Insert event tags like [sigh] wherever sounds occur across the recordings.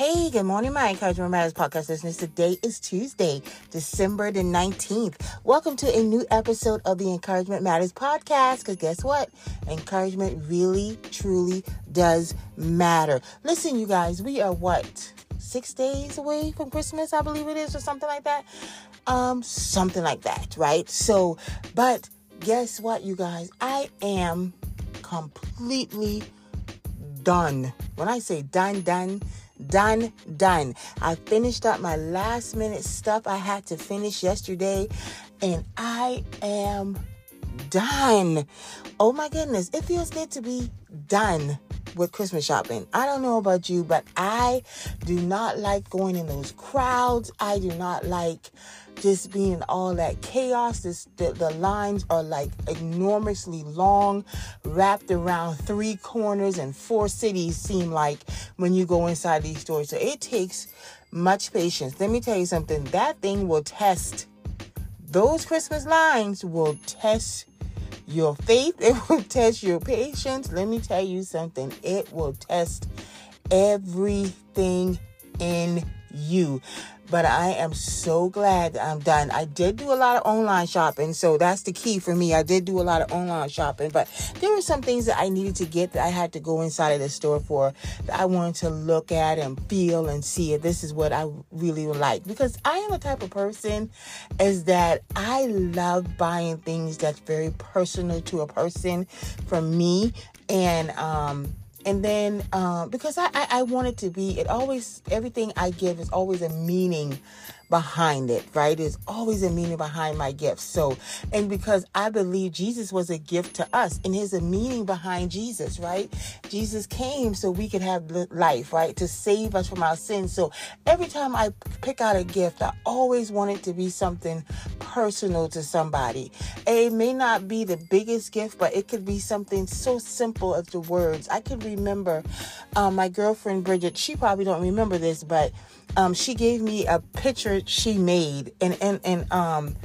Hey, good morning, my Encouragement Matters podcast listeners. Today is Tuesday, December the 19th. Welcome to a new episode of the Encouragement Matters podcast. Because guess what? Encouragement really, truly does matter. Listen, you guys, we are what? Six days away from Christmas, I believe it is, or something like that. Um, something like that, right? So, but guess what, you guys? I am completely done. When I say done, done, done, done. I finished up my last minute stuff I had to finish yesterday, and I am done. Oh my goodness, it feels good to be done with Christmas shopping. I don't know about you, but I do not like going in those crowds. I do not like just being all that chaos. This, the, the lines are like enormously long, wrapped around three corners, and four cities seem like when you go inside these stores. So it takes much patience. Let me tell you something that thing will test. Those Christmas lines will test your faith, [laughs] it will test your patience. Let me tell you something, it will test everything in you. But I am so glad that I'm done. I did do a lot of online shopping, so that's the key for me. I did do a lot of online shopping, but there were some things that I needed to get that I had to go inside of the store for that I wanted to look at and feel and see if this is what I really like. Because I am the type of person is that I love buying things that's very personal to a person for me and um and then um, because I, I, I want it to be it always everything i give is always a meaning behind it right? There's always a meaning behind my gifts so and because i believe jesus was a gift to us and there's a meaning behind jesus right? Jesus came so we could have life right? To save us from our sins. So every time i pick out a gift i always want it to be something personal to somebody. It may not be the biggest gift but it could be something so simple as the words. I can remember um, my girlfriend bridget she probably don't remember this but um, she gave me a picture she made and and and um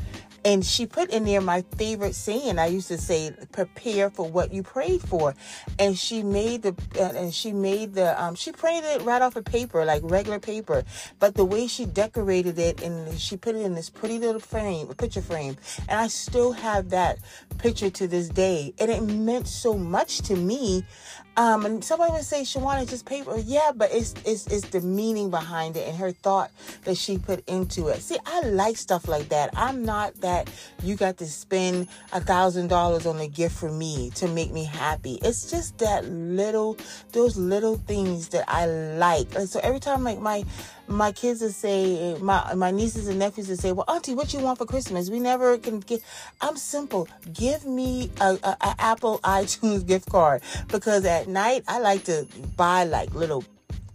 and she put in there my favorite saying. I used to say, "Prepare for what you prayed for," and she made the and she made the um, she printed it right off of paper, like regular paper. But the way she decorated it and she put it in this pretty little frame, picture frame, and I still have that picture to this day, and it meant so much to me. Um, and somebody would say, Shawana, just paper. Yeah, but it's, it's, it's the meaning behind it and her thought that she put into it. See, I like stuff like that. I'm not that you got to spend a thousand dollars on a gift for me to make me happy. It's just that little, those little things that I like. And so every time like my, my kids would say, my my nieces and nephews would say, "Well, Auntie, what you want for Christmas? We never can get." I'm simple. Give me a, a, a Apple [laughs] iTunes gift card because at night I like to buy like little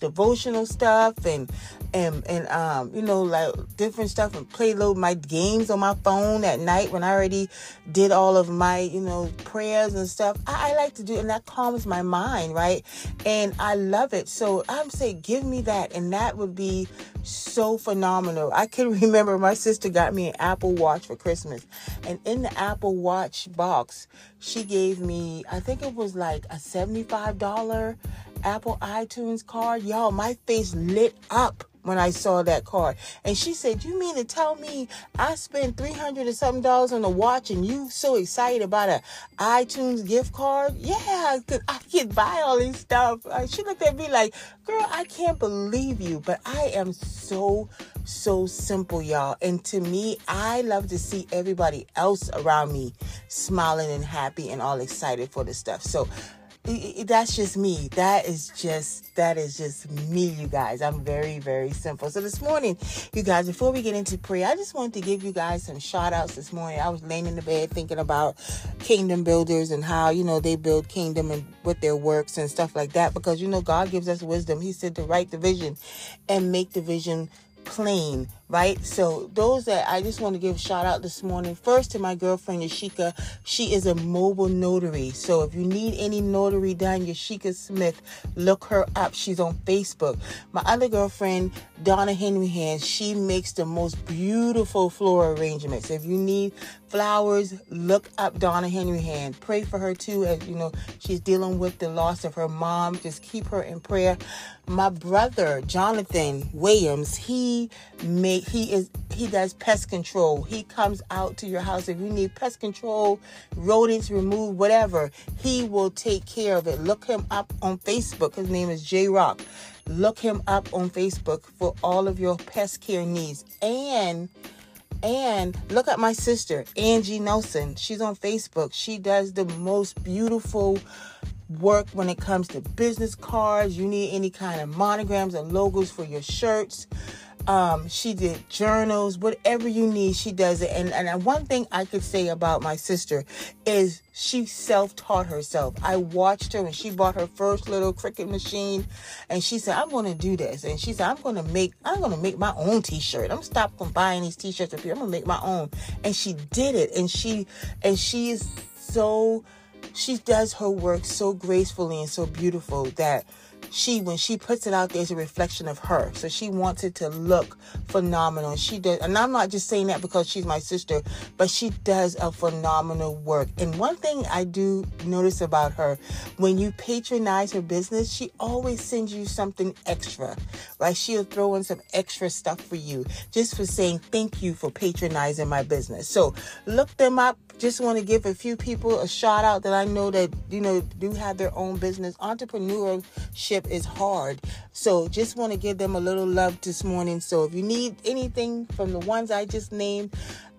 devotional stuff and and and um you know like different stuff and play little my games on my phone at night when I already did all of my you know prayers and stuff. I, I like to do and that calms my mind, right? And I love it. So I'm saying give me that and that would be so phenomenal. I can [laughs] remember my sister got me an Apple Watch for Christmas. And in the Apple Watch box, she gave me I think it was like a $75 Apple iTunes card. Y'all, my face lit up when I saw that card. And she said, You mean to tell me I spent 300 or something dollars on a watch and you so excited about a iTunes gift card? Yeah, cause I can buy all this stuff. Uh, she looked at me like, Girl, I can't believe you. But I am so, so simple, y'all. And to me, I love to see everybody else around me smiling and happy and all excited for the stuff. So, that's just me. That is just that is just me, you guys. I'm very very simple. So this morning, you guys, before we get into prayer, I just wanted to give you guys some shout outs this morning. I was laying in the bed thinking about kingdom builders and how you know they build kingdom and with their works and stuff like that. Because you know God gives us wisdom. He said to write the vision and make the vision plain right? So those that I just want to give a shout out this morning. First to my girlfriend Yashika. She is a mobile notary. So if you need any notary done, Yashika Smith, look her up. She's on Facebook. My other girlfriend, Donna Henry Hands, she makes the most beautiful floral arrangements. If you need flowers, look up Donna Henry Hand. Pray for her too, as you know, she's dealing with the loss of her mom. Just keep her in prayer. My brother, Jonathan Williams, he make he is he does pest control. He comes out to your house if you need pest control, rodents removed, whatever. He will take care of it. Look him up on Facebook. His name is J Rock. Look him up on Facebook for all of your pest care needs. And and look at my sister, Angie Nelson. She's on Facebook. She does the most beautiful work when it comes to business cards. You need any kind of monograms and logos for your shirts. Um, she did journals, whatever you need, she does it. And, and one thing I could say about my sister is she self-taught herself. I watched her when she bought her first little Cricut machine and she said, I'm gonna do this. And she said, I'm gonna make I'm gonna make my own t-shirt. I'm gonna stop from buying these t-shirts up here. I'm gonna make my own. And she did it. And she and she is so she does her work so gracefully and so beautiful that she when she puts it out there is a reflection of her. So she wants it to look phenomenal. She does and i'm not just saying that because she's my sister but she does a phenomenal work. And one thing i do notice about her when you patronize her business she always sends you something extra right? She'll throw in some extra stuff for you just for saying thank you for patronizing my business. So look them up. Just want to give a few people a shout out that I know that you know do have their own business. Is hard, so just want to give them a little love this morning. So if you need anything from the ones I just named,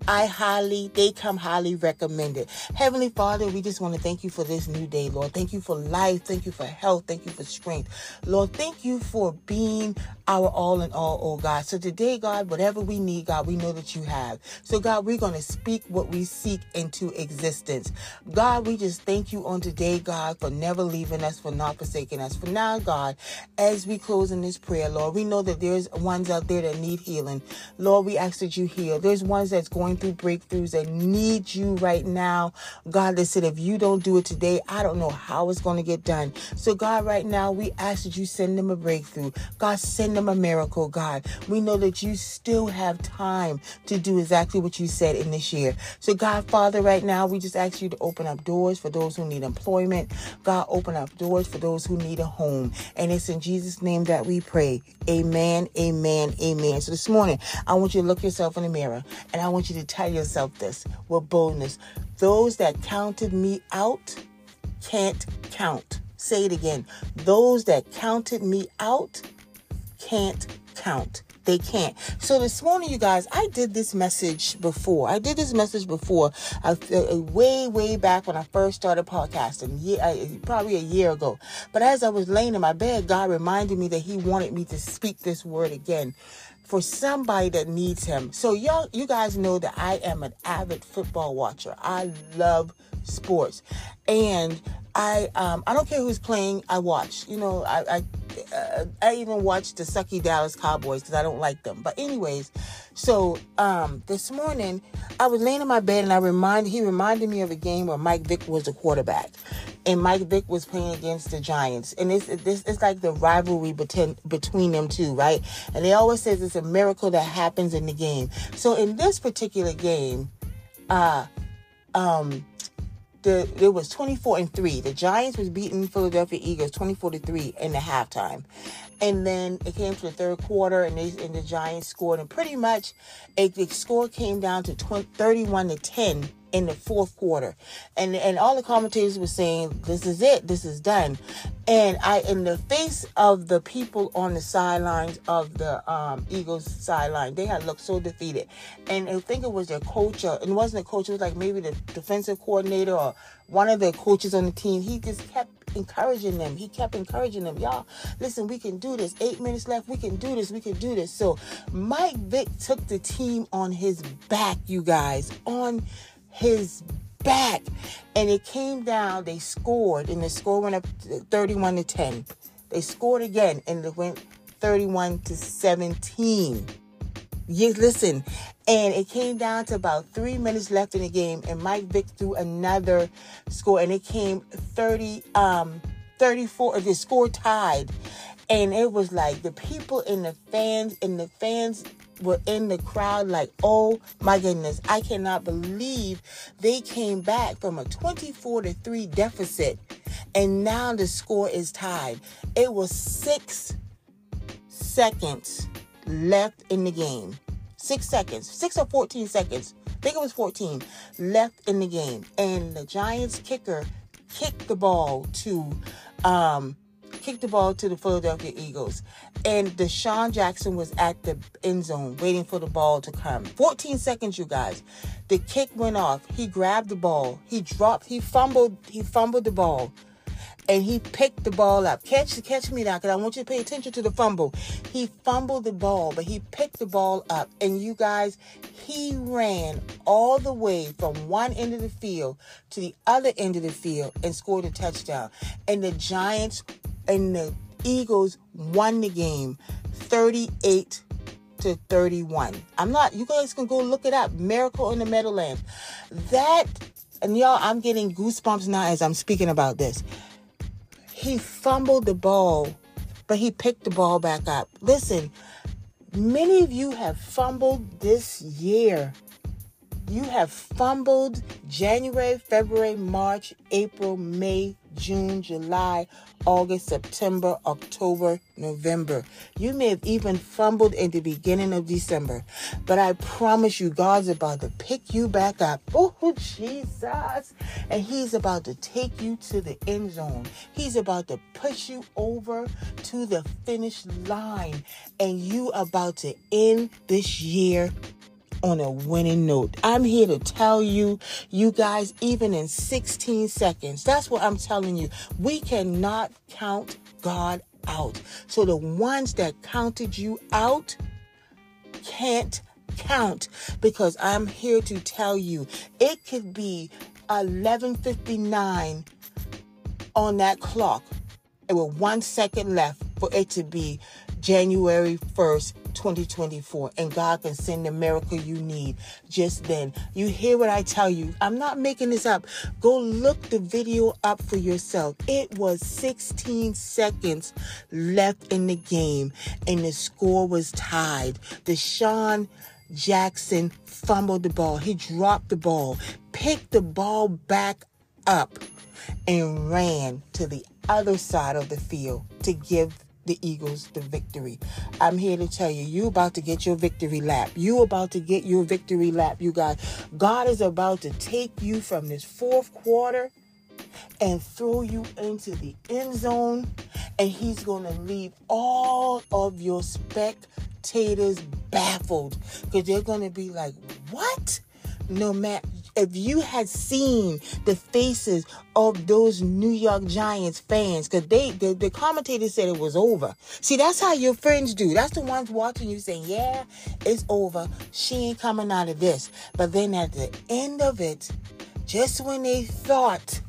I highly, they come highly recommended. Heavenly Father, we just want to thank you for this new day, Lord. Thank you for life. Thank you for health. Thank you for strength. Lord, thank you for being our all in all, oh God. So today, God, whatever we need, God, we know that you have. So, God, we're going to speak what we seek into existence. God, we just thank you on today, God, for never leaving us, for not forsaking us. For now, God, as we close in this prayer, Lord, we know that there's ones out there that need healing. Lord, we ask that you heal. There's ones that's going going through breakthroughs that need you right now. God, they said, if you don't do it today, I don't know how it's going to get done. So, God, right now, we ask that you send them a breakthrough. God, send them a miracle, God. We know that you still have time to do exactly what you said in this year. So, God, Father, right now, we just ask you to open up doors for those who need employment. God, open up doors for those who need a home. And it's in Jesus' name that we pray. Amen, amen, amen. So this morning, I want you to look yourself in the mirror and I want you to tell yourself this with boldness. Those that counted me out can't count. Say it again. Those that counted me out can't count. They can't. So this morning, you guys, I did this message before. I did this message before, uh, way, way back when I first started podcasting, uh, probably a year ago. But as I was laying in my bed, God reminded me that He wanted me to speak this word again for somebody that needs him. So y'all you guys know that I am an avid football watcher. I love sports. And I um I don't care who's playing, I watch. You know, I I uh, I even watch the sucky Dallas Cowboys because I don't like them. But anyways, so um, this morning I was laying in my bed and I reminded he reminded me of a game where Mike Vick was the quarterback, and Mike Vick was playing against the Giants, and it's this it's like the rivalry between between them two, right? And they always says it's a miracle that happens in the game. So in this particular game, uh, um the it was 24 and 3. The Giants was beating Philadelphia Eagles 24 to 3 in the halftime. And then it came to the third quarter and they and the Giants scored and pretty much it, the score came down to 20, 31 to 10 in the fourth quarter. And and all the commentators were saying, This is it, this is done. And I in the face of the people on the sidelines of the um, Eagles sideline, they had looked so defeated. And I think it was their coach, or, it wasn't a coach, it was like maybe the defensive coordinator or one of the coaches on the team. He just kept encouraging them. He kept encouraging them. Y'all, listen, we can do this. Eight minutes left. We can do this. We can do this. So Mike Vick took the team on his back, you guys, on his back. And it came down, they scored, and the score went up 31 to 10. They scored again, and it went 31 to 17. You listen, and it came down to about three minutes left in the game, and Mike Vick threw another score, and it came 30, um, 34, the score tied. And it was like the people in the fans, and the fans were in the crowd like, oh my goodness, I cannot believe they came back from a 24 to 3 deficit. And now the score is tied. It was six seconds left in the game. Six seconds, six or 14 seconds. I think it was 14 left in the game. And the Giants kicker kicked the ball to um kicked the ball to the Philadelphia Eagles. And DeSean Jackson was at the end zone waiting for the ball to come. 14 seconds, you guys. The kick went off. He grabbed the ball. He dropped, he fumbled, he fumbled the ball and he picked the ball up. Catch, catch me now, because I want you to pay attention to the fumble. He fumbled the ball, but he picked the ball up, and you guys, he ran all the way from one end of the field to the other end of the field and scored a touchdown. And the Giants and the Eagles won the game, thirty-eight to 31. I'm not, you guys can go look it up. Miracle in the Meadowlands. That, and y'all, I'm getting goosebumps now as I'm speaking about this. He fumbled the ball, but he picked the ball back up. Listen, many of you have fumbled this year. You have fumbled January, February, March, April, May, June, July, August, September, October, November. You may have even fumbled in the beginning of December. But I promise you, God's about to pick you back up. [laughs] Oh, Jesus. And He's about to take you to the end zone. He's about to push you over to the finish line. And you about to end this year on a winning note. I'm here to tell you, you guys, even in 16 seconds, that's what I'm telling you. We cannot count God out. So the ones that counted you out can't count because I'm here to tell you it could be 11:59 on that clock and with 1 second left for it to be January 1st, 2024 and God can send the miracle you need just then. You hear what I tell you. I'm not making this up. Go look the video up for yourself. It was 16 seconds left in the game and the score was tied. DeSean Jackson fumbled the ball. He dropped the ball, picked the ball back up and ran to the other side of the field to give the Eagles the victory. I'm here to tell you, you about to get your victory lap. You about to get your victory lap, you guys. God is about to take you from this fourth quarter and throw you into the end zone, and He's going to leave all of your spectators baffled because they're going to be like, "What?" No matter if you had seen the faces of those New York Giants fans, because they the, the commentators said it was over. See, that's how your friends do. That's the ones watching you saying, Yeah, it's over. She ain't coming out of this. But then at the end of it, just when they thought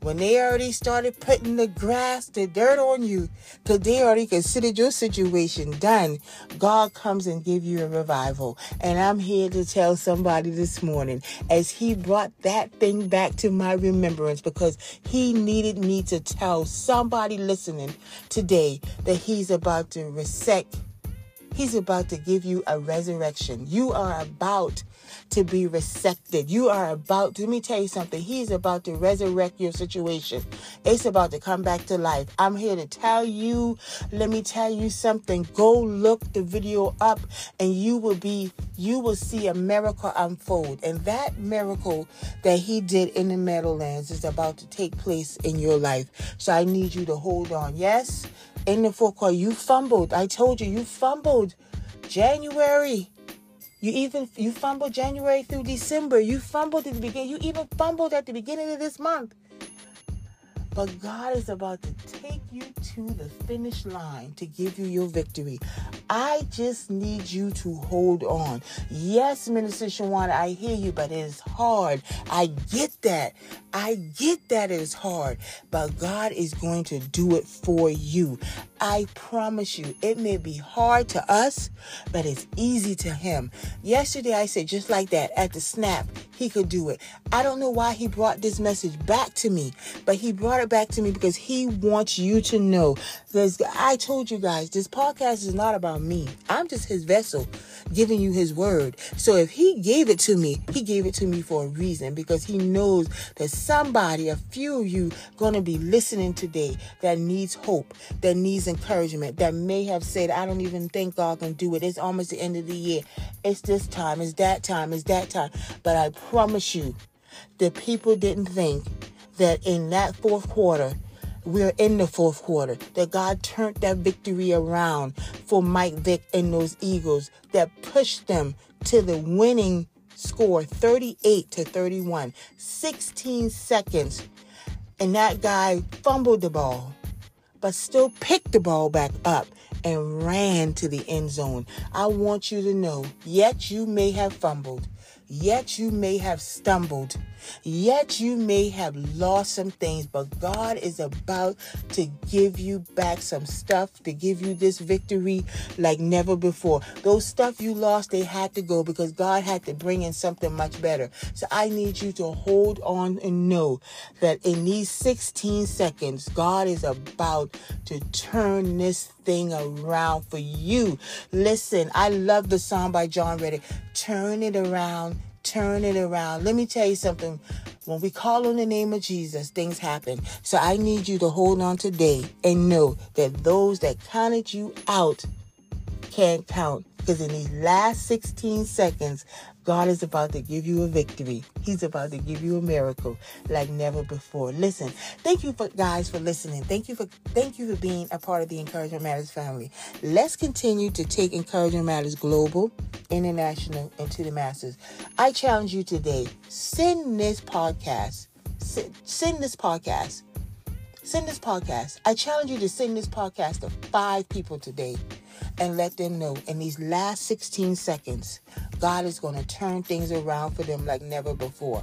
when they already started putting the grass, the dirt on you, because they already considered your situation done, God comes and give you a revival. And I'm here to tell somebody this morning, as He brought that thing back to my remembrance, because He needed me to tell somebody listening today that He's about to reset. He's about to give you a resurrection. You are about to be resected. You are about, let me tell you something. He's about to resurrect your situation. It's about to come back to life. I'm here to tell you, let me tell you something. Go look the video up and you will be, you will see a miracle unfold. And that miracle that he did in the Meadowlands is about to take place in your life. So I need you to hold on. Yes, in the forecast, you fumbled. I told you, you fumbled. January you even you fumbled January through December. You fumbled at the beginning. You even fumbled at the beginning of this month. But God is about to take you to the finish line to give you your victory. I just need you to hold on. Yes, Minister Shawana, I hear you, but it is hard. I get that. I get that it is hard, but God is going to do it for you. I promise you, it may be hard to us, but it's easy to Him. Yesterday, I said just like that at the snap, He could do it. I don't know why He brought this message back to me, but He brought it back to me because He wants you to know. There's, I told you guys, this podcast is not about me. I'm just His vessel giving you His word. So if He gave it to me, He gave it to me for a reason because He knows that somebody, a few of you, to be listening today that needs hope, that needs encouragement that may have said, I don't even think God can do it. It's almost the end of the year. It's this time, it's that time, it's that time. But I promise you, the people didn't think that in that fourth quarter, we're in the fourth quarter, that God turned that victory around for Mike Vick and those Eagles that pushed them to the winning score 38 to 31, 16 seconds. And that guy fumbled the ball but still picked the ball back up and ran to the end zone. I want you to know, yet you may have fumbled, yet you may have stumbled, Yet you may have lost some things, but God is about to give you back some stuff, to give you this victory like never before. Those stuff you lost, they had to go because God had to bring in something much better. So I need you to hold on and know that in these 16 seconds, God is about to turn this thing around for you. Listen, I love the song by John Reddy. Turn it around turn it around. Let me tell you something. When we call on the name of Jesus, things happen. So I need you to hold on today and know that those that counted you out can't count. Because in these last 16 seconds, God is about to give you a victory. He's about to give you a miracle like never before. Listen, thank you for guys for listening. Thank you for thank you for being a part of the Encouragement Matters family. Let's continue to take Encouragement Matters global, international, and to the masses. I challenge you today. Send this podcast. Send, send this podcast. Send this podcast. I challenge you to send this podcast to five people today and let them know in these last 16 seconds, God is going to turn things around for them like never before.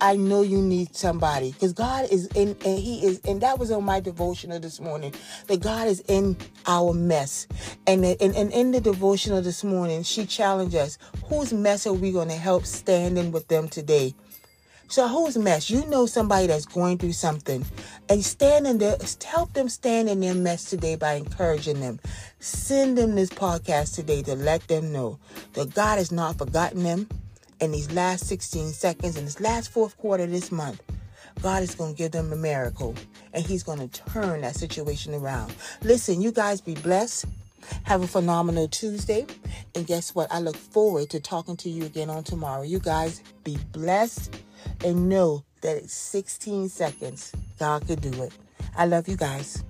I know you need somebody because God is in, and He is, and that was on my devotional this morning. That God is in our mess, and and, and in the devotional this morning, she challenged us: Whose mess are we going to help stand in with them today? So who's mess? You know somebody that's going through something and stand in there, help them stand in their mess today by encouraging them. Send them this podcast today to let them know that God has not forgotten them in these last 16 seconds, in this last fourth quarter this month. God is going to give them a miracle and He's going to turn that situation around. Listen, you guys be blessed. Have a phenomenal Tuesday. And guess what? I look forward to talking to you again on tomorrow. You guys be blessed and know that it's 16 seconds. God could do it. I love you guys.